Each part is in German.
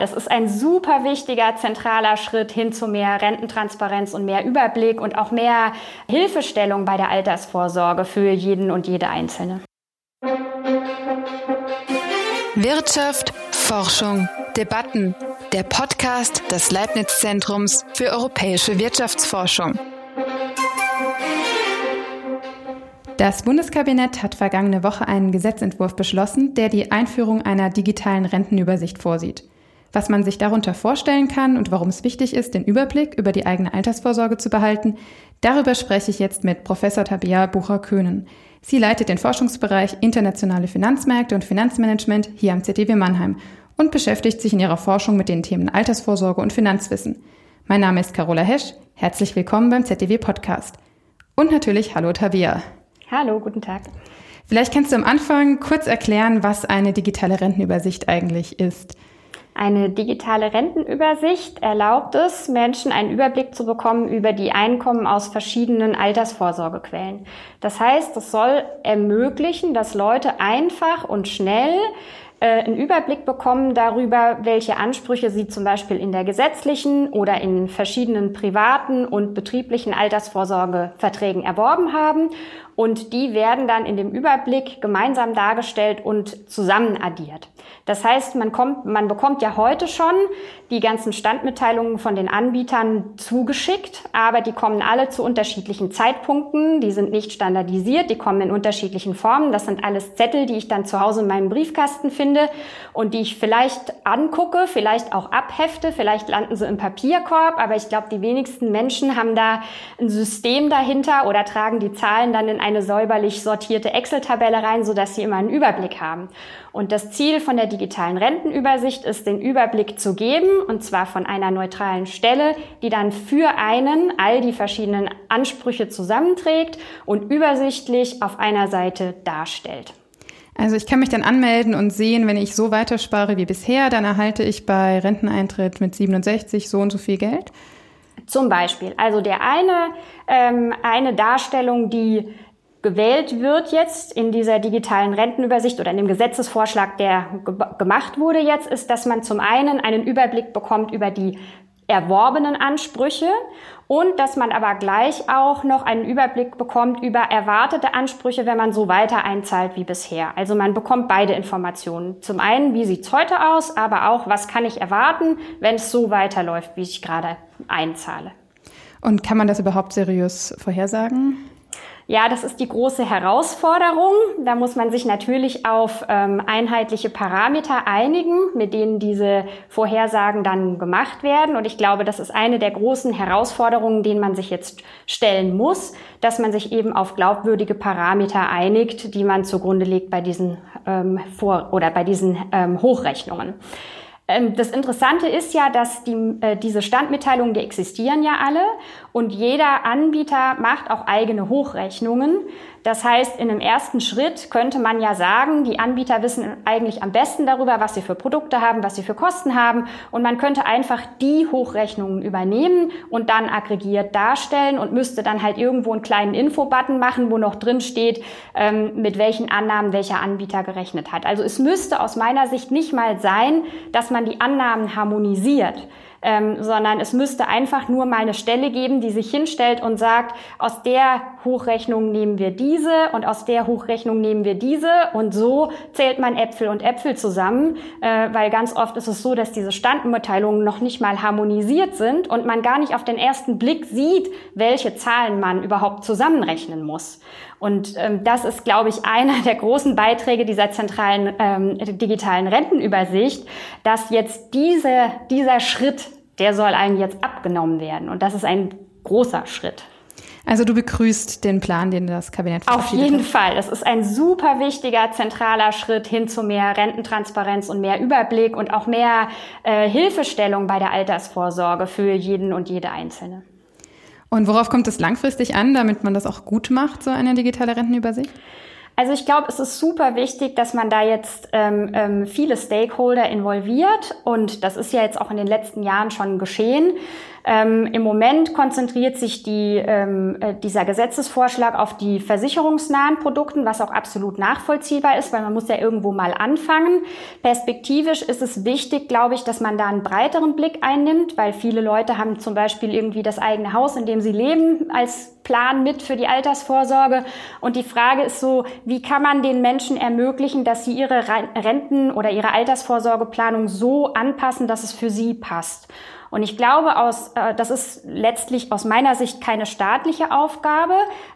Das ist ein super wichtiger, zentraler Schritt hin zu mehr Rententransparenz und mehr Überblick und auch mehr Hilfestellung bei der Altersvorsorge für jeden und jede Einzelne. Wirtschaft, Forschung, Debatten. Der Podcast des Leibniz Zentrums für europäische Wirtschaftsforschung. Das Bundeskabinett hat vergangene Woche einen Gesetzentwurf beschlossen, der die Einführung einer digitalen Rentenübersicht vorsieht. Was man sich darunter vorstellen kann und warum es wichtig ist, den Überblick über die eigene Altersvorsorge zu behalten, darüber spreche ich jetzt mit Professor Tabea Bucher-Köhnen. Sie leitet den Forschungsbereich Internationale Finanzmärkte und Finanzmanagement hier am ZDW Mannheim und beschäftigt sich in ihrer Forschung mit den Themen Altersvorsorge und Finanzwissen. Mein Name ist Carola Hesch. Herzlich willkommen beim ZDW Podcast. Und natürlich Hallo Tabea. Hallo, guten Tag. Vielleicht kannst du am Anfang kurz erklären, was eine digitale Rentenübersicht eigentlich ist. Eine digitale Rentenübersicht erlaubt es, Menschen einen Überblick zu bekommen über die Einkommen aus verschiedenen Altersvorsorgequellen. Das heißt, es soll ermöglichen, dass Leute einfach und schnell äh, einen Überblick bekommen darüber, welche Ansprüche sie zum Beispiel in der gesetzlichen oder in verschiedenen privaten und betrieblichen Altersvorsorgeverträgen erworben haben und die werden dann in dem Überblick gemeinsam dargestellt und zusammen addiert. Das heißt, man, kommt, man bekommt ja heute schon die ganzen Standmitteilungen von den Anbietern zugeschickt, aber die kommen alle zu unterschiedlichen Zeitpunkten, die sind nicht standardisiert, die kommen in unterschiedlichen Formen. Das sind alles Zettel, die ich dann zu Hause in meinem Briefkasten finde und die ich vielleicht angucke, vielleicht auch abhefte, vielleicht landen sie im Papierkorb, aber ich glaube, die wenigsten Menschen haben da ein System dahinter oder tragen die Zahlen dann in ein eine säuberlich sortierte Excel-Tabelle rein, sodass Sie immer einen Überblick haben. Und das Ziel von der digitalen Rentenübersicht ist, den Überblick zu geben, und zwar von einer neutralen Stelle, die dann für einen all die verschiedenen Ansprüche zusammenträgt und übersichtlich auf einer Seite darstellt. Also ich kann mich dann anmelden und sehen, wenn ich so weiterspare wie bisher, dann erhalte ich bei Renteneintritt mit 67 so und so viel Geld. Zum Beispiel. Also der eine, ähm, eine Darstellung, die gewählt wird jetzt in dieser digitalen Rentenübersicht oder in dem Gesetzesvorschlag, der ge gemacht wurde jetzt, ist, dass man zum einen einen Überblick bekommt über die erworbenen Ansprüche und dass man aber gleich auch noch einen Überblick bekommt über erwartete Ansprüche, wenn man so weiter einzahlt wie bisher. Also man bekommt beide Informationen. Zum einen, wie sieht's heute aus, aber auch, was kann ich erwarten, wenn es so weiterläuft, wie ich gerade einzahle. Und kann man das überhaupt seriös vorhersagen? Ja, das ist die große Herausforderung. Da muss man sich natürlich auf ähm, einheitliche Parameter einigen, mit denen diese Vorhersagen dann gemacht werden. Und ich glaube, das ist eine der großen Herausforderungen, denen man sich jetzt stellen muss, dass man sich eben auf glaubwürdige Parameter einigt, die man zugrunde legt bei diesen ähm, Vor- oder bei diesen ähm, Hochrechnungen. Ähm, das Interessante ist ja, dass die, äh, diese Standmitteilungen, die existieren ja alle und jeder Anbieter macht auch eigene Hochrechnungen. Das heißt, in einem ersten Schritt könnte man ja sagen, die Anbieter wissen eigentlich am besten darüber, was sie für Produkte haben, was sie für Kosten haben. Und man könnte einfach die Hochrechnungen übernehmen und dann aggregiert darstellen und müsste dann halt irgendwo einen kleinen Infobutton machen, wo noch drin steht, ähm, mit welchen Annahmen welcher Anbieter gerechnet hat. Also es müsste aus meiner Sicht nicht mal sein, dass man die Annahmen harmonisiert ähm, sondern es müsste einfach nur mal eine Stelle geben, die sich hinstellt und sagt, aus der Hochrechnung nehmen wir diese und aus der Hochrechnung nehmen wir diese und so zählt man Äpfel und Äpfel zusammen, äh, weil ganz oft ist es so, dass diese Standmitteilungen noch nicht mal harmonisiert sind und man gar nicht auf den ersten Blick sieht, welche Zahlen man überhaupt zusammenrechnen muss. Und ähm, das ist, glaube ich, einer der großen Beiträge dieser zentralen ähm, digitalen Rentenübersicht, dass jetzt diese, dieser Schritt, der soll eigentlich jetzt abgenommen werden. Und das ist ein großer Schritt. Also du begrüßt den Plan, den das Kabinett Auf jeden hat. Fall. Das ist ein super wichtiger, zentraler Schritt hin zu mehr Rententransparenz und mehr Überblick und auch mehr äh, Hilfestellung bei der Altersvorsorge für jeden und jede Einzelne. Und worauf kommt es langfristig an, damit man das auch gut macht, so eine digitale Rentenübersicht? Also ich glaube, es ist super wichtig, dass man da jetzt ähm, ähm, viele Stakeholder involviert und das ist ja jetzt auch in den letzten Jahren schon geschehen. Ähm, Im Moment konzentriert sich die, ähm, äh, dieser Gesetzesvorschlag auf die versicherungsnahen Produkten, was auch absolut nachvollziehbar ist, weil man muss ja irgendwo mal anfangen. Perspektivisch ist es wichtig, glaube ich, dass man da einen breiteren Blick einnimmt, weil viele Leute haben zum Beispiel irgendwie das eigene Haus, in dem sie leben, als Plan mit für die Altersvorsorge. Und die Frage ist so, wie kann man den Menschen ermöglichen, dass sie ihre Renten oder ihre Altersvorsorgeplanung so anpassen, dass es für sie passt? Und ich glaube, aus, äh, das ist letztlich aus meiner Sicht keine staatliche Aufgabe,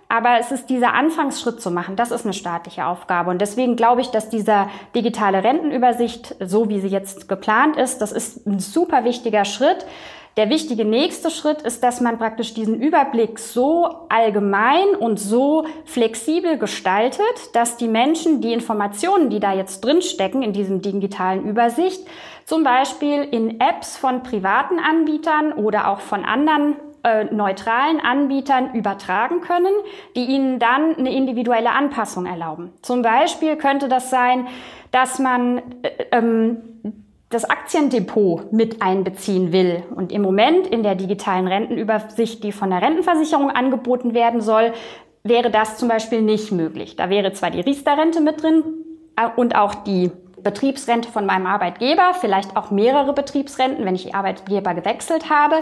aber es ist dieser Anfangsschritt zu machen, das ist eine staatliche Aufgabe. Und deswegen glaube ich, dass dieser digitale Rentenübersicht, so wie sie jetzt geplant ist, das ist ein super wichtiger Schritt. Der wichtige nächste Schritt ist, dass man praktisch diesen Überblick so allgemein und so flexibel gestaltet, dass die Menschen die Informationen, die da jetzt drinstecken in diesem digitalen Übersicht, zum Beispiel in Apps von privaten Anbietern oder auch von anderen äh, neutralen Anbietern übertragen können, die ihnen dann eine individuelle Anpassung erlauben. Zum Beispiel könnte das sein, dass man äh, ähm, das Aktiendepot mit einbeziehen will und im Moment in der digitalen Rentenübersicht, die von der Rentenversicherung angeboten werden soll, wäre das zum Beispiel nicht möglich. Da wäre zwar die Riester-Rente mit drin äh, und auch die Betriebsrente von meinem Arbeitgeber, vielleicht auch mehrere Betriebsrenten, wenn ich die Arbeitgeber gewechselt habe.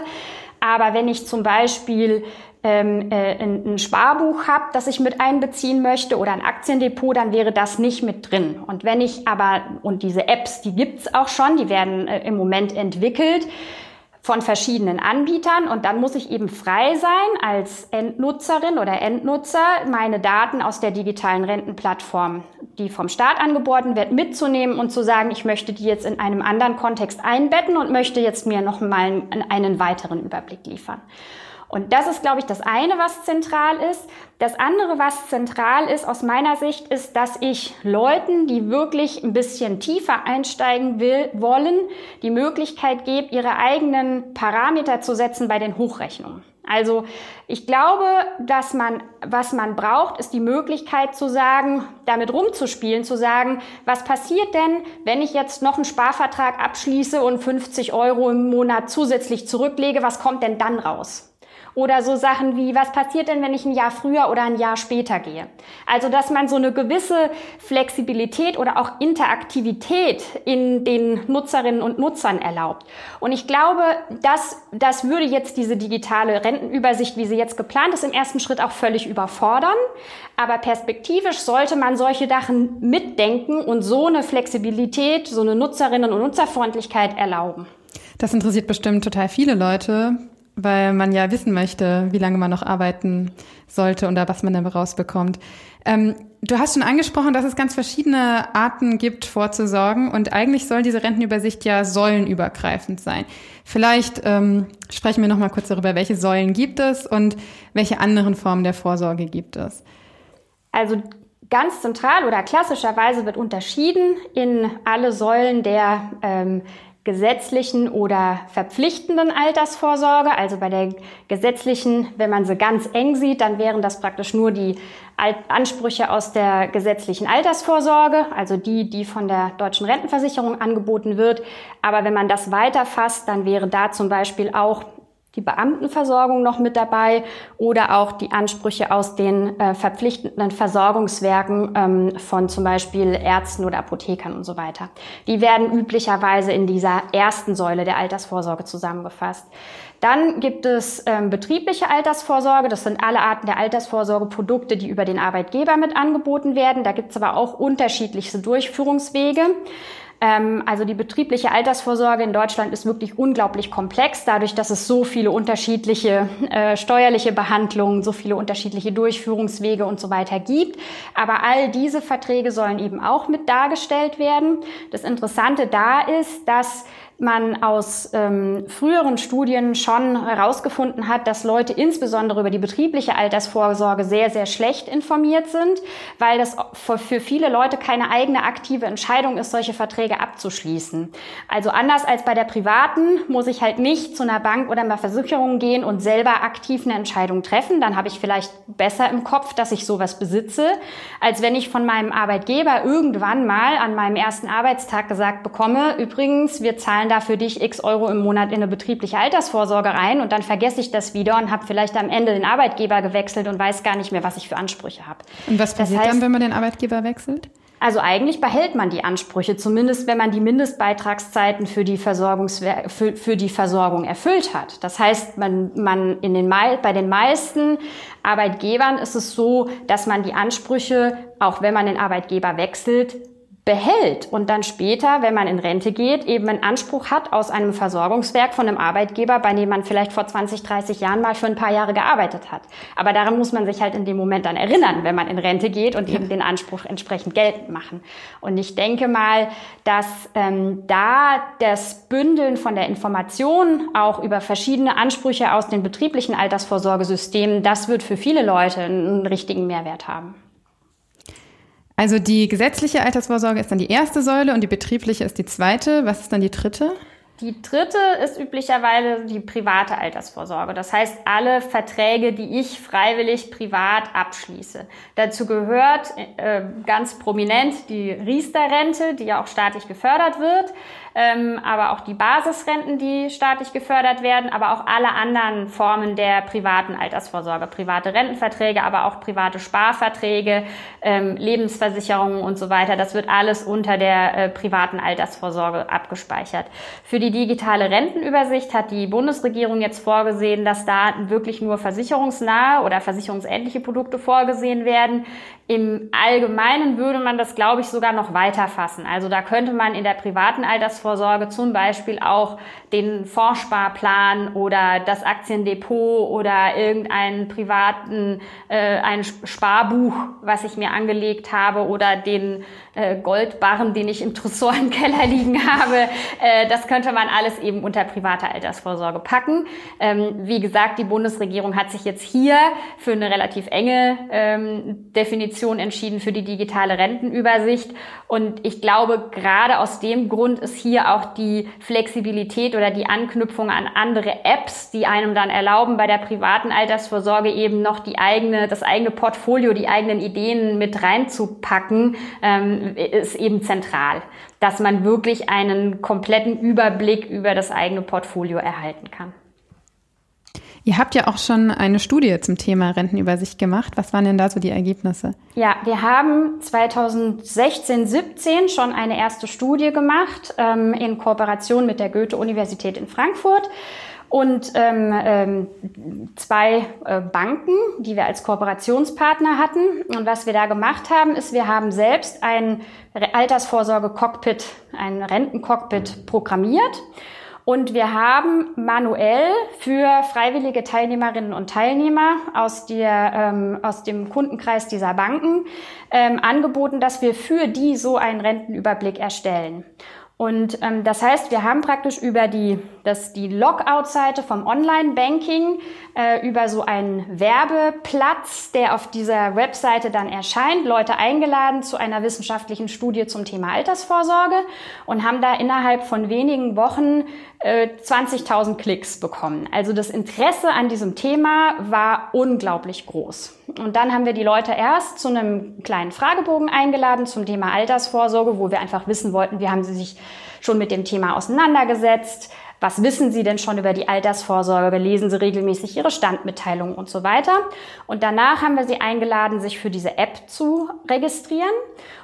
Aber wenn ich zum Beispiel ähm, äh, ein, ein Sparbuch habe, das ich mit einbeziehen möchte oder ein Aktiendepot, dann wäre das nicht mit drin. Und wenn ich aber, und diese Apps, die gibt's auch schon, die werden äh, im Moment entwickelt von verschiedenen Anbietern und dann muss ich eben frei sein als Endnutzerin oder Endnutzer, meine Daten aus der digitalen Rentenplattform, die vom Staat angeboten wird, mitzunehmen und zu sagen, ich möchte die jetzt in einem anderen Kontext einbetten und möchte jetzt mir noch mal einen, einen weiteren Überblick liefern. Und das ist, glaube ich, das eine, was zentral ist. Das andere, was zentral ist aus meiner Sicht, ist, dass ich Leuten, die wirklich ein bisschen tiefer einsteigen will, wollen, die Möglichkeit gebe, ihre eigenen Parameter zu setzen bei den Hochrechnungen. Also ich glaube, dass man, was man braucht, ist die Möglichkeit zu sagen, damit rumzuspielen, zu sagen, was passiert denn, wenn ich jetzt noch einen Sparvertrag abschließe und 50 Euro im Monat zusätzlich zurücklege, was kommt denn dann raus? Oder so Sachen wie, was passiert denn, wenn ich ein Jahr früher oder ein Jahr später gehe? Also, dass man so eine gewisse Flexibilität oder auch Interaktivität in den Nutzerinnen und Nutzern erlaubt. Und ich glaube, das, das würde jetzt diese digitale Rentenübersicht, wie sie jetzt geplant ist, im ersten Schritt auch völlig überfordern. Aber perspektivisch sollte man solche Sachen mitdenken und so eine Flexibilität, so eine Nutzerinnen- und Nutzerfreundlichkeit erlauben. Das interessiert bestimmt total viele Leute, weil man ja wissen möchte, wie lange man noch arbeiten sollte oder was man dann rausbekommt. Ähm, du hast schon angesprochen, dass es ganz verschiedene Arten gibt, vorzusorgen und eigentlich soll diese Rentenübersicht ja säulenübergreifend sein. Vielleicht ähm, sprechen wir noch mal kurz darüber, welche Säulen gibt es und welche anderen Formen der Vorsorge gibt es. Also ganz zentral oder klassischerweise wird unterschieden in alle Säulen der ähm, gesetzlichen oder verpflichtenden Altersvorsorge. Also bei der gesetzlichen, wenn man sie ganz eng sieht, dann wären das praktisch nur die Ansprüche aus der gesetzlichen Altersvorsorge, also die, die von der deutschen Rentenversicherung angeboten wird. Aber wenn man das weiterfasst, dann wäre da zum Beispiel auch die Beamtenversorgung noch mit dabei oder auch die Ansprüche aus den äh, verpflichtenden Versorgungswerken ähm, von zum Beispiel Ärzten oder Apothekern und so weiter. Die werden üblicherweise in dieser ersten Säule der Altersvorsorge zusammengefasst. Dann gibt es ähm, betriebliche Altersvorsorge. Das sind alle Arten der Altersvorsorgeprodukte, die über den Arbeitgeber mit angeboten werden. Da gibt es aber auch unterschiedlichste Durchführungswege. Ähm, also die betriebliche Altersvorsorge in Deutschland ist wirklich unglaublich komplex, dadurch, dass es so viele unterschiedliche äh, steuerliche Behandlungen, so viele unterschiedliche Durchführungswege und so weiter gibt. Aber all diese Verträge sollen eben auch mit dargestellt werden. Das Interessante da ist, dass man aus ähm, früheren Studien schon herausgefunden hat, dass Leute insbesondere über die betriebliche Altersvorsorge sehr, sehr schlecht informiert sind, weil das für viele Leute keine eigene aktive Entscheidung ist, solche Verträge abzuschließen. Also anders als bei der privaten muss ich halt nicht zu einer Bank oder einer Versicherung gehen und selber aktiv eine Entscheidung treffen. Dann habe ich vielleicht besser im Kopf, dass ich sowas besitze, als wenn ich von meinem Arbeitgeber irgendwann mal an meinem ersten Arbeitstag gesagt bekomme, übrigens, wir zahlen da für dich x Euro im Monat in eine betriebliche Altersvorsorge rein und dann vergesse ich das wieder und habe vielleicht am Ende den Arbeitgeber gewechselt und weiß gar nicht mehr, was ich für Ansprüche habe. Und was passiert das heißt, dann, wenn man den Arbeitgeber wechselt? Also eigentlich behält man die Ansprüche, zumindest wenn man die Mindestbeitragszeiten für die, Versorgungswer für, für die Versorgung erfüllt hat. Das heißt, man, man in den, bei den meisten Arbeitgebern ist es so, dass man die Ansprüche, auch wenn man den Arbeitgeber wechselt, behält und dann später, wenn man in Rente geht, eben einen Anspruch hat aus einem Versorgungswerk von einem Arbeitgeber, bei dem man vielleicht vor 20, 30 Jahren mal für ein paar Jahre gearbeitet hat. Aber daran muss man sich halt in dem Moment dann erinnern, wenn man in Rente geht und eben den Anspruch entsprechend geltend machen. Und ich denke mal, dass ähm, da das Bündeln von der Information auch über verschiedene Ansprüche aus den betrieblichen Altersvorsorgesystemen, das wird für viele Leute einen richtigen Mehrwert haben. Also die gesetzliche Altersvorsorge ist dann die erste Säule und die betriebliche ist die zweite. Was ist dann die dritte? Die dritte ist üblicherweise die private Altersvorsorge. Das heißt, alle Verträge, die ich freiwillig privat abschließe. Dazu gehört äh, ganz prominent die Riester-Rente, die ja auch staatlich gefördert wird ähm, aber auch die Basisrenten, die staatlich gefördert werden, aber auch alle anderen Formen der privaten Altersvorsorge, private Rentenverträge, aber auch private Sparverträge, ähm, Lebensversicherungen und so weiter. Das wird alles unter der äh, privaten Altersvorsorge abgespeichert. Für die digitale Rentenübersicht hat die Bundesregierung jetzt vorgesehen, dass da wirklich nur versicherungsnahe oder versicherungsähnliche Produkte vorgesehen werden. Im Allgemeinen würde man das, glaube ich, sogar noch weiter fassen. Also da könnte man in der privaten Altersvorsorge zum Beispiel auch den Fondssparplan oder das Aktiendepot oder irgendeinen privaten äh, ein Sparbuch, was ich mir angelegt habe oder den äh, Goldbarren, den ich im Tresor im Keller liegen habe. Äh, das könnte man alles eben unter private Altersvorsorge packen. Ähm, wie gesagt, die Bundesregierung hat sich jetzt hier für eine relativ enge ähm, Definition Definition entschieden für die digitale Rentenübersicht. Und ich glaube, gerade aus dem Grund ist hier auch die Flexibilität oder die Anknüpfung an andere Apps, die einem dann erlauben, bei der privaten Altersvorsorge eben noch die eigene, das eigene Portfolio, die eigenen Ideen mit reinzupacken, ähm, ist eben zentral, dass man wirklich einen kompletten Überblick über das eigene Portfolio erhalten kann. Ihr habt ja auch schon eine Studie zum Thema Rentenübersicht gemacht. Was waren denn da so die Ergebnisse? Ja, wir haben 2016, 17 schon eine erste Studie gemacht ähm, in Kooperation mit der Goethe-Universität in Frankfurt und ähm, ähm, zwei äh, Banken, die wir als Kooperationspartner hatten. Und was wir da gemacht haben, ist, wir haben selbst ein Altersvorsorge-Cockpit, ein Rentencockpit programmiert und wir haben manuell für freiwillige Teilnehmerinnen und Teilnehmer aus, der, ähm, aus dem Kundenkreis dieser Banken ähm, angeboten, dass wir für die so einen Rentenüberblick erstellen. Und ähm, das heißt, wir haben praktisch über die, die Logout-Seite vom Online-Banking, äh, über so einen Werbeplatz, der auf dieser Webseite dann erscheint, Leute eingeladen zu einer wissenschaftlichen Studie zum Thema Altersvorsorge und haben da innerhalb von wenigen Wochen äh, 20.000 Klicks bekommen. Also das Interesse an diesem Thema war unglaublich groß. Und dann haben wir die Leute erst zu einem kleinen Fragebogen eingeladen zum Thema Altersvorsorge, wo wir einfach wissen wollten, wie haben sie sich schon mit dem Thema auseinandergesetzt, was wissen Sie denn schon über die Altersvorsorge? Lesen Sie regelmäßig Ihre Standmitteilungen und so weiter? Und danach haben wir Sie eingeladen, sich für diese App zu registrieren.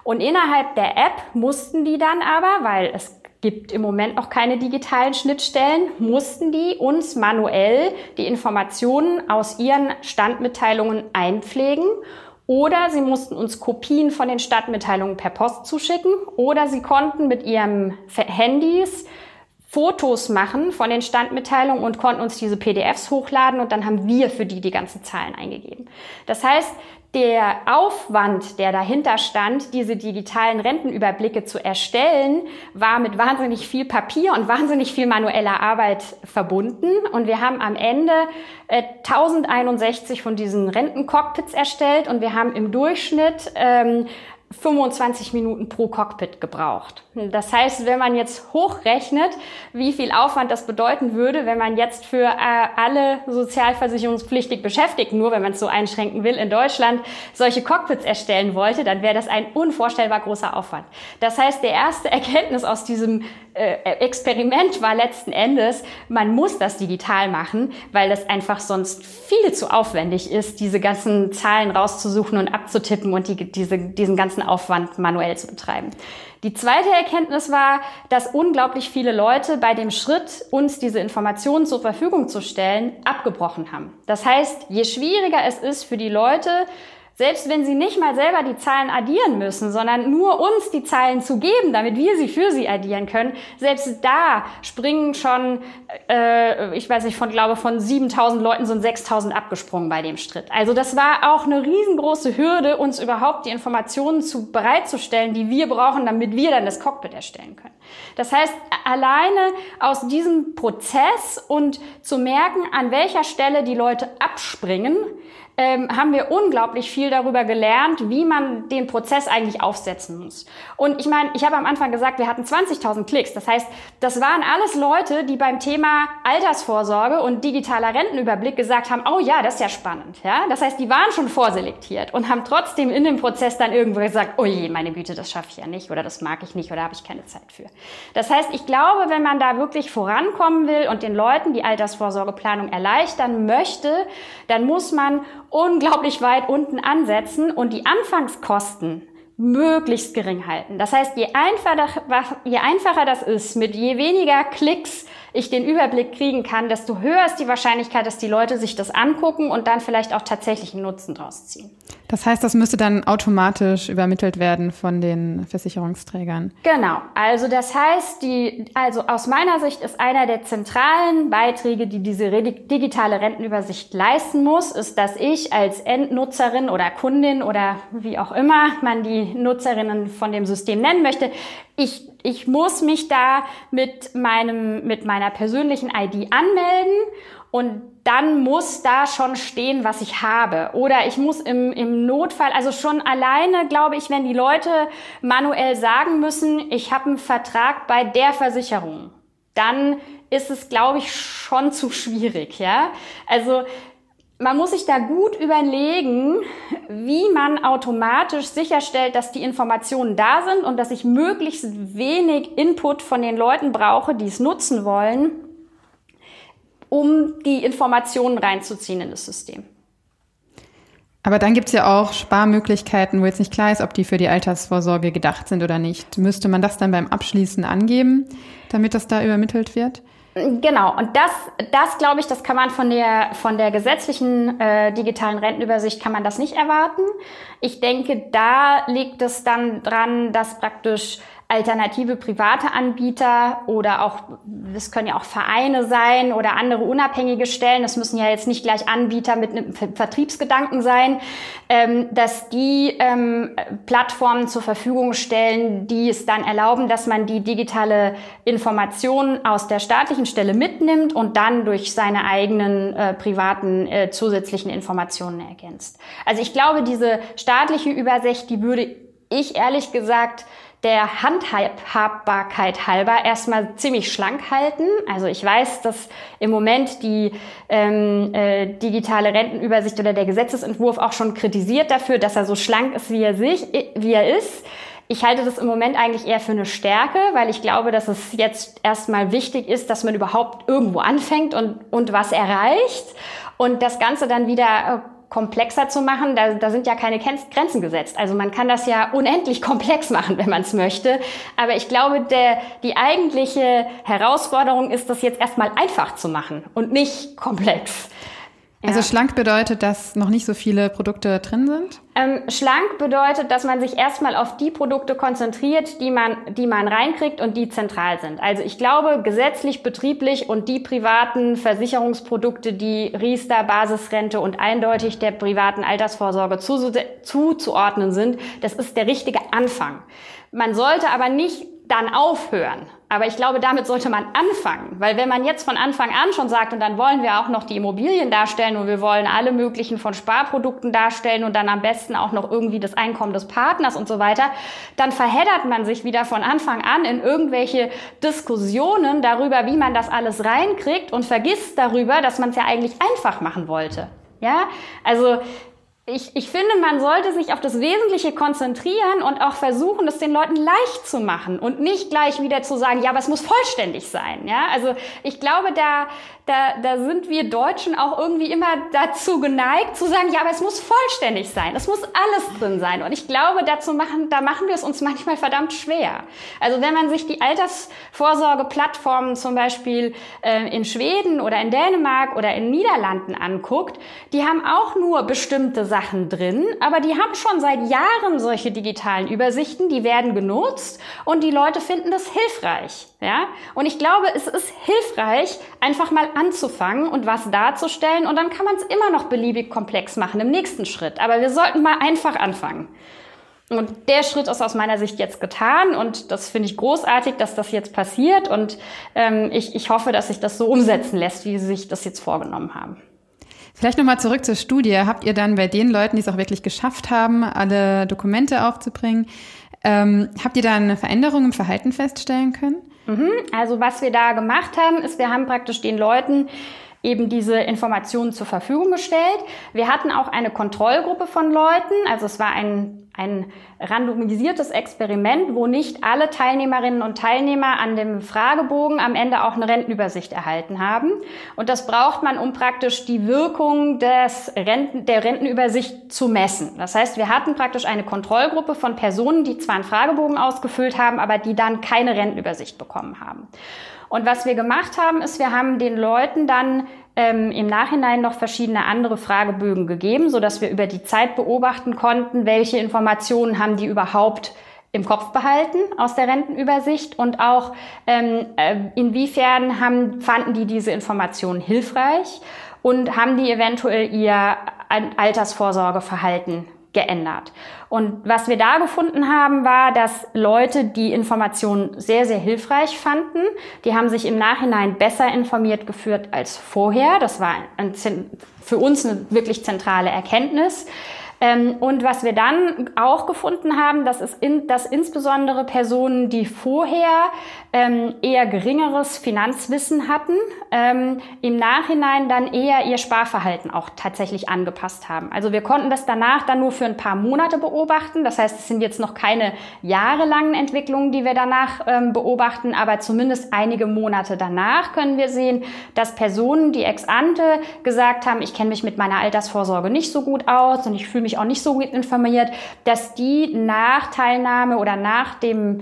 Und innerhalb der App mussten die dann aber, weil es gibt im Moment noch keine digitalen Schnittstellen, mussten die uns manuell die Informationen aus ihren Standmitteilungen einpflegen oder sie mussten uns Kopien von den Standmitteilungen per Post zuschicken oder sie konnten mit ihrem Handys Fotos machen von den Standmitteilungen und konnten uns diese PDFs hochladen und dann haben wir für die die ganzen Zahlen eingegeben. Das heißt, der Aufwand, der dahinter stand, diese digitalen Rentenüberblicke zu erstellen, war mit wahnsinnig viel Papier und wahnsinnig viel manueller Arbeit verbunden. Und wir haben am Ende äh, 1061 von diesen Rentencockpits erstellt und wir haben im Durchschnitt ähm, 25 Minuten pro Cockpit gebraucht. Das heißt, wenn man jetzt hochrechnet, wie viel Aufwand das bedeuten würde, wenn man jetzt für äh, alle sozialversicherungspflichtig Beschäftigten, nur wenn man es so einschränken will, in Deutschland solche Cockpits erstellen wollte, dann wäre das ein unvorstellbar großer Aufwand. Das heißt, der erste Erkenntnis aus diesem äh, Experiment war letzten Endes, man muss das digital machen, weil das einfach sonst viel zu aufwendig ist, diese ganzen Zahlen rauszusuchen und abzutippen und die, diese, diesen ganzen Aufwand manuell zu betreiben. Die zweite Erkenntnis war, dass unglaublich viele Leute bei dem Schritt, uns diese Informationen zur Verfügung zu stellen, abgebrochen haben. Das heißt, je schwieriger es ist für die Leute, selbst wenn sie nicht mal selber die Zahlen addieren müssen, sondern nur uns die Zahlen zu geben, damit wir sie für sie addieren können, selbst da springen schon, äh, ich weiß nicht, von glaube von 7000 Leuten sind 6000 abgesprungen bei dem Schritt. Also das war auch eine riesengroße Hürde, uns überhaupt die Informationen zu, bereitzustellen, die wir brauchen, damit wir dann das Cockpit erstellen können. Das heißt, alleine aus diesem Prozess und zu merken, an welcher Stelle die Leute abspringen, ähm, haben wir unglaublich viel darüber gelernt, wie man den Prozess eigentlich aufsetzen muss. Und ich meine, ich habe am Anfang gesagt, wir hatten 20.000 Klicks. Das heißt, das waren alles Leute, die beim Thema Altersvorsorge und digitaler Rentenüberblick gesagt haben, oh ja, das ist ja spannend. Ja? Das heißt, die waren schon vorselektiert und haben trotzdem in dem Prozess dann irgendwo gesagt, oh je, meine Güte, das schaffe ich ja nicht oder das mag ich nicht oder habe ich keine Zeit für. Das heißt, ich glaube, wenn man da wirklich vorankommen will und den Leuten die Altersvorsorgeplanung erleichtern möchte, dann muss man unglaublich weit unten ansetzen und die Anfangskosten möglichst gering halten. Das heißt, je einfacher, je einfacher das ist, mit je weniger Klicks ich den Überblick kriegen kann, desto höher ist die Wahrscheinlichkeit, dass die Leute sich das angucken und dann vielleicht auch tatsächlich einen Nutzen draus ziehen. Das heißt, das müsste dann automatisch übermittelt werden von den Versicherungsträgern. Genau. Also das heißt, die, also aus meiner Sicht ist einer der zentralen Beiträge, die diese digitale Rentenübersicht leisten muss, ist, dass ich als Endnutzerin oder Kundin oder wie auch immer man die Nutzerinnen von dem System nennen möchte, ich, ich muss mich da mit meinem, mit meiner persönlichen ID anmelden und dann muss da schon stehen, was ich habe. Oder ich muss im, im Notfall, also schon alleine, glaube ich, wenn die Leute manuell sagen müssen, ich habe einen Vertrag bei der Versicherung, dann ist es, glaube ich, schon zu schwierig, ja. Also man muss sich da gut überlegen, wie man automatisch sicherstellt, dass die Informationen da sind und dass ich möglichst wenig Input von den Leuten brauche, die es nutzen wollen, um die Informationen reinzuziehen in das System. Aber dann gibt es ja auch Sparmöglichkeiten, wo jetzt nicht klar ist, ob die für die Altersvorsorge gedacht sind oder nicht. Müsste man das dann beim Abschließen angeben, damit das da übermittelt wird? Genau, und das, das glaube ich, das kann man von der, von der gesetzlichen äh, digitalen Rentenübersicht kann man das nicht erwarten. Ich denke, da liegt es dann dran, dass praktisch alternative private Anbieter oder auch, das können ja auch Vereine sein oder andere unabhängige Stellen, das müssen ja jetzt nicht gleich Anbieter mit einem Vertriebsgedanken sein, ähm, dass die ähm, Plattformen zur Verfügung stellen, die es dann erlauben, dass man die digitale Information aus der staatlichen Stelle mitnimmt und dann durch seine eigenen äh, privaten äh, zusätzlichen Informationen ergänzt. Also ich glaube, diese staatliche Übersicht, die würde ich ehrlich gesagt der Handhabbarkeit halber erstmal ziemlich schlank halten. Also ich weiß, dass im Moment die ähm, äh, digitale Rentenübersicht oder der Gesetzesentwurf auch schon kritisiert dafür, dass er so schlank ist, wie er sich, wie er ist. Ich halte das im Moment eigentlich eher für eine Stärke, weil ich glaube, dass es jetzt erstmal wichtig ist, dass man überhaupt irgendwo anfängt und, und was erreicht und das Ganze dann wieder äh, komplexer zu machen, da, da sind ja keine Grenzen gesetzt. Also man kann das ja unendlich komplex machen, wenn man es möchte. Aber ich glaube, der, die eigentliche Herausforderung ist, das jetzt erstmal einfach zu machen und nicht komplex. Also schlank bedeutet, dass noch nicht so viele Produkte drin sind? Ähm, schlank bedeutet, dass man sich erstmal auf die Produkte konzentriert, die man, die man reinkriegt und die zentral sind. Also ich glaube, gesetzlich, betrieblich und die privaten Versicherungsprodukte, die Riester, Basisrente und eindeutig der privaten Altersvorsorge zuzuordnen sind, das ist der richtige Anfang. Man sollte aber nicht dann aufhören. Aber ich glaube, damit sollte man anfangen. Weil wenn man jetzt von Anfang an schon sagt, und dann wollen wir auch noch die Immobilien darstellen und wir wollen alle möglichen von Sparprodukten darstellen und dann am besten auch noch irgendwie das Einkommen des Partners und so weiter, dann verheddert man sich wieder von Anfang an in irgendwelche Diskussionen darüber, wie man das alles reinkriegt und vergisst darüber, dass man es ja eigentlich einfach machen wollte. Ja, also ich, ich finde, man sollte sich auf das Wesentliche konzentrieren und auch versuchen, es den Leuten leicht zu machen und nicht gleich wieder zu sagen, ja, aber es muss vollständig sein. Ja, also ich glaube, da, da, da sind wir Deutschen auch irgendwie immer dazu geneigt zu sagen, ja, aber es muss vollständig sein, es muss alles drin sein. Und ich glaube, dazu machen, da machen wir es uns manchmal verdammt schwer. Also wenn man sich die Altersvorsorgeplattformen zum Beispiel äh, in Schweden oder in Dänemark oder in Niederlanden anguckt, die haben auch nur bestimmte Sachen drin, aber die haben schon seit Jahren solche digitalen Übersichten, die werden genutzt und die Leute finden das hilfreich. Ja? Und ich glaube, es ist hilfreich, einfach mal anzufangen und was darzustellen und dann kann man es immer noch beliebig komplex machen im nächsten Schritt. Aber wir sollten mal einfach anfangen. Und der Schritt ist aus meiner Sicht jetzt getan und das finde ich großartig, dass das jetzt passiert und ähm, ich, ich hoffe, dass sich das so umsetzen lässt, wie Sie sich das jetzt vorgenommen haben. Vielleicht nochmal zurück zur Studie. Habt ihr dann bei den Leuten, die es auch wirklich geschafft haben, alle Dokumente aufzubringen, ähm, habt ihr da eine Veränderung im Verhalten feststellen können? Mhm. Also was wir da gemacht haben, ist, wir haben praktisch den Leuten eben diese Informationen zur Verfügung gestellt. Wir hatten auch eine Kontrollgruppe von Leuten, also es war ein, ein randomisiertes Experiment, wo nicht alle Teilnehmerinnen und Teilnehmer an dem Fragebogen am Ende auch eine Rentenübersicht erhalten haben. Und das braucht man, um praktisch die Wirkung des Renten, der Rentenübersicht zu messen. Das heißt, wir hatten praktisch eine Kontrollgruppe von Personen, die zwar einen Fragebogen ausgefüllt haben, aber die dann keine Rentenübersicht bekommen haben. Und was wir gemacht haben, ist, wir haben den Leuten dann ähm, im Nachhinein noch verschiedene andere Fragebögen gegeben, so dass wir über die Zeit beobachten konnten, welche Informationen haben die überhaupt im Kopf behalten aus der Rentenübersicht und auch ähm, äh, inwiefern haben, fanden die diese Informationen hilfreich und haben die eventuell ihr Altersvorsorgeverhalten geändert. Und was wir da gefunden haben, war, dass Leute die Informationen sehr, sehr hilfreich fanden. Die haben sich im Nachhinein besser informiert geführt als vorher. Das war ein, für uns eine wirklich zentrale Erkenntnis. Ähm, und was wir dann auch gefunden haben, das ist, in, dass insbesondere Personen, die vorher ähm, eher geringeres Finanzwissen hatten, ähm, im Nachhinein dann eher ihr Sparverhalten auch tatsächlich angepasst haben. Also wir konnten das danach dann nur für ein paar Monate beobachten. Das heißt, es sind jetzt noch keine jahrelangen Entwicklungen, die wir danach ähm, beobachten, aber zumindest einige Monate danach können wir sehen, dass Personen, die ex ante gesagt haben, ich kenne mich mit meiner Altersvorsorge nicht so gut aus und ich fühle mich mich auch nicht so gut informiert, dass die nach Teilnahme oder nach dem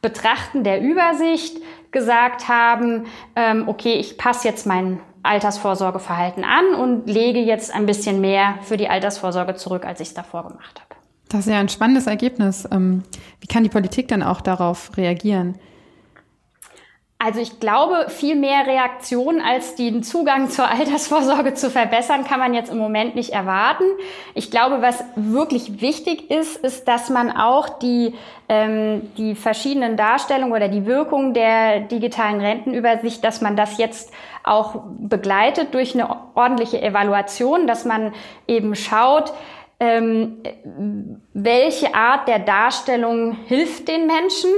Betrachten der Übersicht gesagt haben, ähm, okay, ich passe jetzt mein Altersvorsorgeverhalten an und lege jetzt ein bisschen mehr für die Altersvorsorge zurück, als ich es davor gemacht habe. Das ist ja ein spannendes Ergebnis. Ähm, wie kann die Politik dann auch darauf reagieren? Also ich glaube, viel mehr Reaktion als den Zugang zur Altersvorsorge zu verbessern, kann man jetzt im Moment nicht erwarten. Ich glaube, was wirklich wichtig ist, ist, dass man auch die, ähm, die verschiedenen Darstellungen oder die Wirkung der digitalen Rentenübersicht, dass man das jetzt auch begleitet durch eine ordentliche Evaluation, dass man eben schaut, ähm, welche Art der Darstellung hilft den Menschen,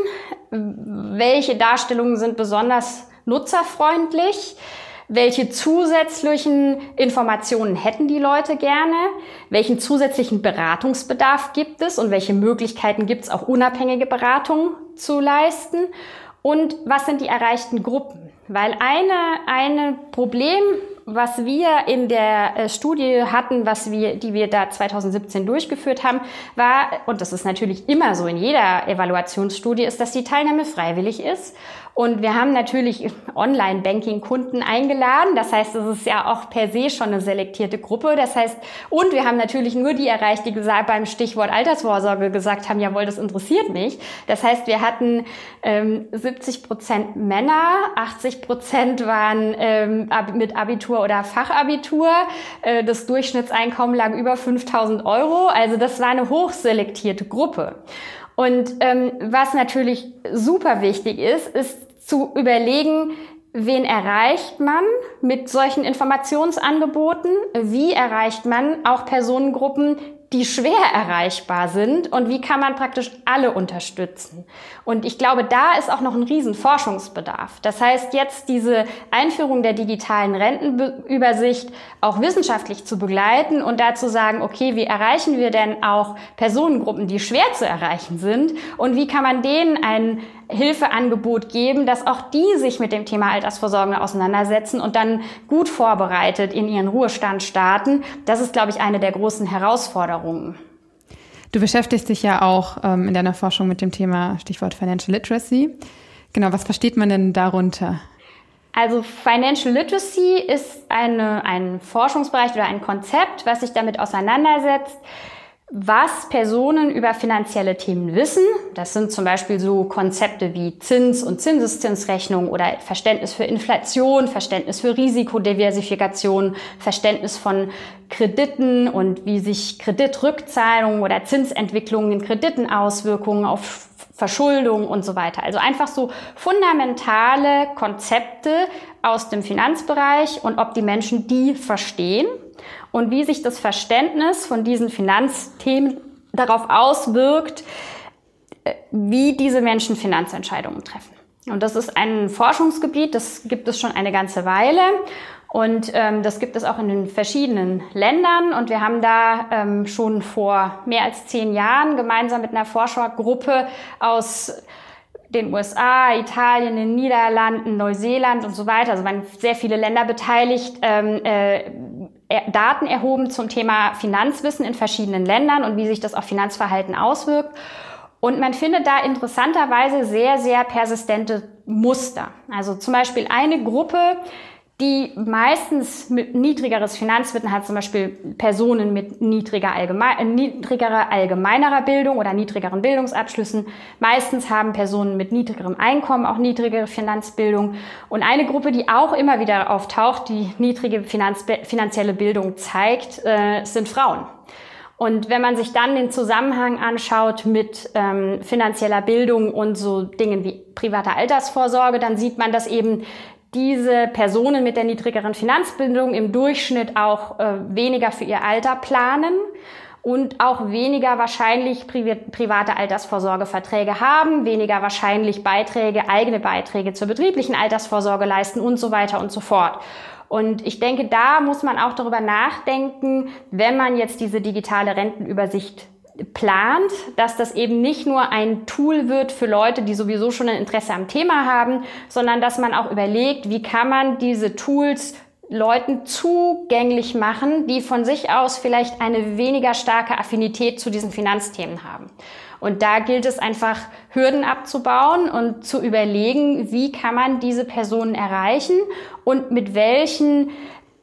welche Darstellungen sind besonders nutzerfreundlich, welche zusätzlichen Informationen hätten die Leute gerne, welchen zusätzlichen Beratungsbedarf gibt es? Und welche Möglichkeiten gibt es auch unabhängige Beratung zu leisten? Und was sind die erreichten Gruppen. Weil eine, eine Problem, was wir in der äh, Studie hatten, was wir, die wir da 2017 durchgeführt haben, war, und das ist natürlich immer so in jeder Evaluationsstudie, ist, dass die Teilnahme freiwillig ist. Und wir haben natürlich Online-Banking-Kunden eingeladen. Das heißt, es ist ja auch per se schon eine selektierte Gruppe. Das heißt, und wir haben natürlich nur die erreicht, die gesagt, beim Stichwort Altersvorsorge gesagt haben, jawohl, das interessiert mich. Das heißt, wir hatten ähm, 70 Prozent Männer, 80 Prozent waren ähm, mit Abitur oder Fachabitur. Äh, das Durchschnittseinkommen lag über 5000 Euro. Also das war eine hochselektierte Gruppe. Und ähm, was natürlich super wichtig ist, ist zu überlegen, wen erreicht man mit solchen Informationsangeboten? Wie erreicht man auch Personengruppen, die schwer erreichbar sind und wie kann man praktisch alle unterstützen. Und ich glaube, da ist auch noch ein riesen Forschungsbedarf. Das heißt, jetzt diese Einführung der digitalen Rentenübersicht auch wissenschaftlich zu begleiten und dazu sagen, okay, wie erreichen wir denn auch Personengruppen, die schwer zu erreichen sind und wie kann man denen ein Hilfeangebot geben, dass auch die sich mit dem Thema Altersvorsorge auseinandersetzen und dann gut vorbereitet in ihren Ruhestand starten. Das ist, glaube ich, eine der großen Herausforderungen. Du beschäftigst dich ja auch ähm, in deiner Forschung mit dem Thema Stichwort Financial Literacy. Genau, was versteht man denn darunter? Also Financial Literacy ist eine, ein Forschungsbereich oder ein Konzept, was sich damit auseinandersetzt, was Personen über finanzielle Themen wissen. Das sind zum Beispiel so Konzepte wie Zins- und Zinseszinsrechnung oder Verständnis für Inflation, Verständnis für Risikodiversifikation, Verständnis von Krediten und wie sich Kreditrückzahlungen oder Zinsentwicklungen in Krediten Auswirkungen auf Verschuldung und so weiter. Also einfach so fundamentale Konzepte aus dem Finanzbereich und ob die Menschen die verstehen und wie sich das Verständnis von diesen Finanzthemen darauf auswirkt, äh, wie diese Menschen Finanzentscheidungen treffen. Und das ist ein Forschungsgebiet, das gibt es schon eine ganze Weile. Und ähm, das gibt es auch in den verschiedenen Ländern. Und wir haben da ähm, schon vor mehr als zehn Jahren gemeinsam mit einer Forschergruppe aus den USA, Italien, den Niederlanden, Neuseeland und so weiter, also waren sehr viele Länder beteiligt, ähm, äh, Daten erhoben zum Thema Finanzwissen in verschiedenen Ländern und wie sich das auf Finanzverhalten auswirkt. Und man findet da interessanterweise sehr, sehr persistente Muster. Also zum Beispiel eine Gruppe, die meistens mit niedrigeres Finanzwissen hat, zum Beispiel Personen mit niedriger allgemein, äh, niedrigerer allgemeinerer Bildung oder niedrigeren Bildungsabschlüssen. Meistens haben Personen mit niedrigerem Einkommen auch niedrigere Finanzbildung. Und eine Gruppe, die auch immer wieder auftaucht, die niedrige Finanz finanzielle Bildung zeigt, äh, sind Frauen. Und wenn man sich dann den Zusammenhang anschaut mit ähm, finanzieller Bildung und so Dingen wie privater Altersvorsorge, dann sieht man, dass eben diese Personen mit der niedrigeren Finanzbildung im Durchschnitt auch äh, weniger für ihr Alter planen und auch weniger wahrscheinlich pri private Altersvorsorgeverträge haben, weniger wahrscheinlich Beiträge, eigene Beiträge zur betrieblichen Altersvorsorge leisten und so weiter und so fort. Und ich denke, da muss man auch darüber nachdenken, wenn man jetzt diese digitale Rentenübersicht plant, dass das eben nicht nur ein Tool wird für Leute, die sowieso schon ein Interesse am Thema haben, sondern dass man auch überlegt, wie kann man diese Tools Leuten zugänglich machen, die von sich aus vielleicht eine weniger starke Affinität zu diesen Finanzthemen haben. Und da gilt es einfach, Hürden abzubauen und zu überlegen, wie kann man diese Personen erreichen und mit welchen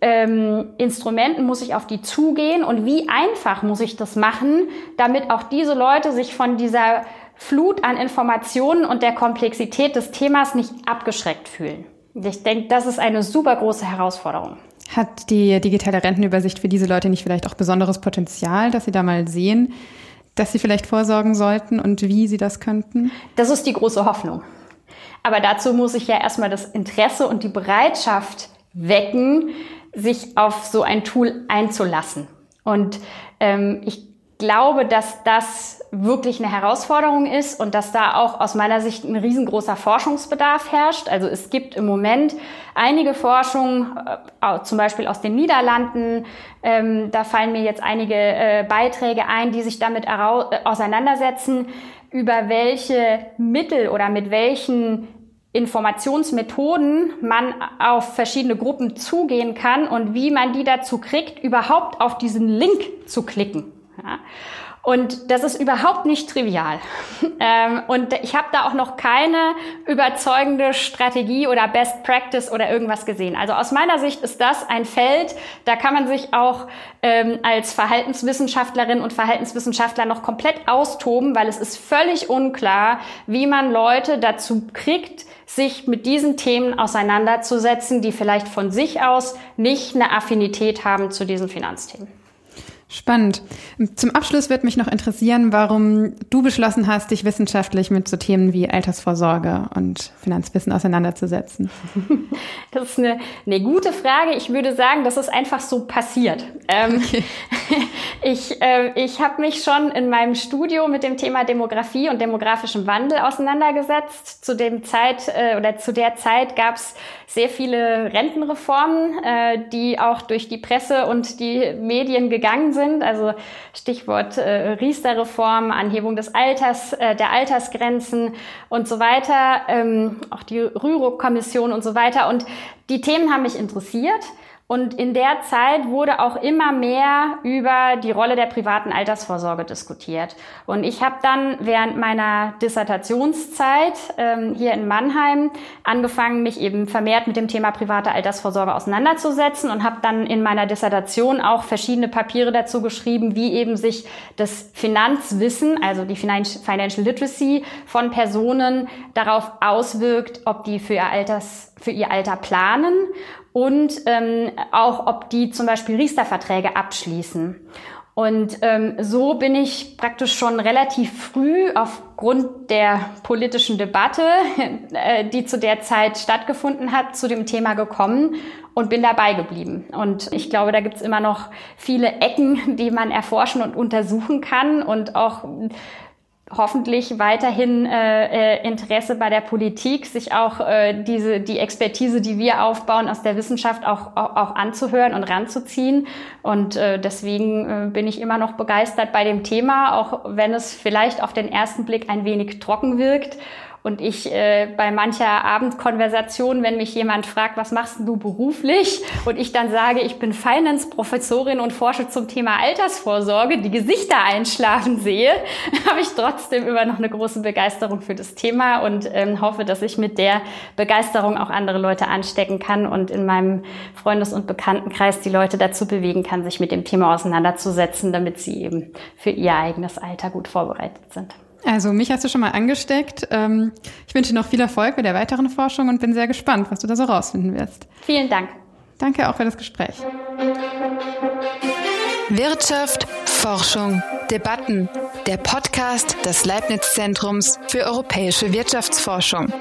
ähm, Instrumenten muss ich auf die zugehen und wie einfach muss ich das machen, damit auch diese Leute sich von dieser Flut an Informationen und der Komplexität des Themas nicht abgeschreckt fühlen. Ich denke, das ist eine super große Herausforderung. Hat die digitale Rentenübersicht für diese Leute nicht vielleicht auch besonderes Potenzial, dass sie da mal sehen, dass sie vielleicht vorsorgen sollten und wie sie das könnten? Das ist die große Hoffnung. Aber dazu muss ich ja erstmal das Interesse und die Bereitschaft wecken, sich auf so ein Tool einzulassen. Und ähm, ich glaube, dass das wirklich eine Herausforderung ist und dass da auch aus meiner Sicht ein riesengroßer Forschungsbedarf herrscht. Also es gibt im Moment einige Forschungen, äh, zum Beispiel aus den Niederlanden. Ähm, da fallen mir jetzt einige äh, Beiträge ein, die sich damit äh, auseinandersetzen, über welche Mittel oder mit welchen Informationsmethoden man auf verschiedene Gruppen zugehen kann und wie man die dazu kriegt, überhaupt auf diesen Link zu klicken. Ja. Und das ist überhaupt nicht trivial. Ähm, und ich habe da auch noch keine überzeugende Strategie oder Best Practice oder irgendwas gesehen. Also aus meiner Sicht ist das ein Feld, da kann man sich auch ähm, als Verhaltenswissenschaftlerin und Verhaltenswissenschaftler noch komplett austoben, weil es ist völlig unklar, wie man Leute dazu kriegt, sich mit diesen Themen auseinanderzusetzen, die vielleicht von sich aus nicht eine Affinität haben zu diesen Finanzthemen. Spannend. Zum Abschluss wird mich noch interessieren, warum du beschlossen hast, dich wissenschaftlich mit so Themen wie Altersvorsorge und Finanzwissen auseinanderzusetzen. Das ist eine, eine gute Frage. Ich würde sagen, das ist einfach so passiert. Ähm, okay. Ich, äh, ich habe mich schon in meinem Studio mit dem Thema Demografie und demografischem Wandel auseinandergesetzt. Zu dem Zeit äh, oder zu der Zeit gab es sehr viele Rentenreformen, äh, die auch durch die Presse und die Medien gegangen sind. Also Stichwort äh, Riester-Reform, Anhebung des Alters, äh, der Altersgrenzen und so weiter, ähm, auch die Rürup-Kommission und so weiter. Und die Themen haben mich interessiert. Und in der Zeit wurde auch immer mehr über die Rolle der privaten Altersvorsorge diskutiert. Und ich habe dann während meiner Dissertationszeit ähm, hier in Mannheim angefangen, mich eben vermehrt mit dem Thema private Altersvorsorge auseinanderzusetzen und habe dann in meiner Dissertation auch verschiedene Papiere dazu geschrieben, wie eben sich das Finanzwissen, also die Financial Literacy von Personen darauf auswirkt, ob die für ihr Alters für ihr Alter planen und ähm, auch, ob die zum Beispiel Riester-Verträge abschließen. Und ähm, so bin ich praktisch schon relativ früh aufgrund der politischen Debatte, äh, die zu der Zeit stattgefunden hat, zu dem Thema gekommen und bin dabei geblieben. Und ich glaube, da gibt's immer noch viele Ecken, die man erforschen und untersuchen kann und auch hoffentlich weiterhin äh, äh, Interesse bei der Politik, sich auch äh, diese die Expertise, die wir aufbauen, aus der Wissenschaft auch, auch, auch anzuhören und ranzuziehen. Und äh, deswegen äh, bin ich immer noch begeistert bei dem Thema, auch wenn es vielleicht auf den ersten Blick ein wenig trocken wirkt und ich äh, bei mancher Abendkonversation, wenn mich jemand fragt, was machst du beruflich? Und ich dann sage, ich bin Finance-Professorin und forsche zum Thema Altersvorsorge, die Gesichter einschlafen sehe, habe ich trotzdem immer noch eine große Begeisterung für das Thema und ähm, hoffe, dass ich mit der Begeisterung auch andere Leute anstecken kann und in meinem Freundes- und Bekanntenkreis die Leute dazu bewegen kann, sich mit dem Thema auseinanderzusetzen, damit sie eben für ihr eigenes Alter gut vorbereitet sind. Also mich hast du schon mal angesteckt. Ähm, ich wünsche dir noch viel Erfolg bei der weiteren Forschung und bin sehr gespannt, was du da so rausfinden wirst. Vielen Dank. Danke auch für das Gespräch. Wirtschaft, Forschung, Debatten. Der Podcast des Leibniz Zentrums für europäische Wirtschaftsforschung.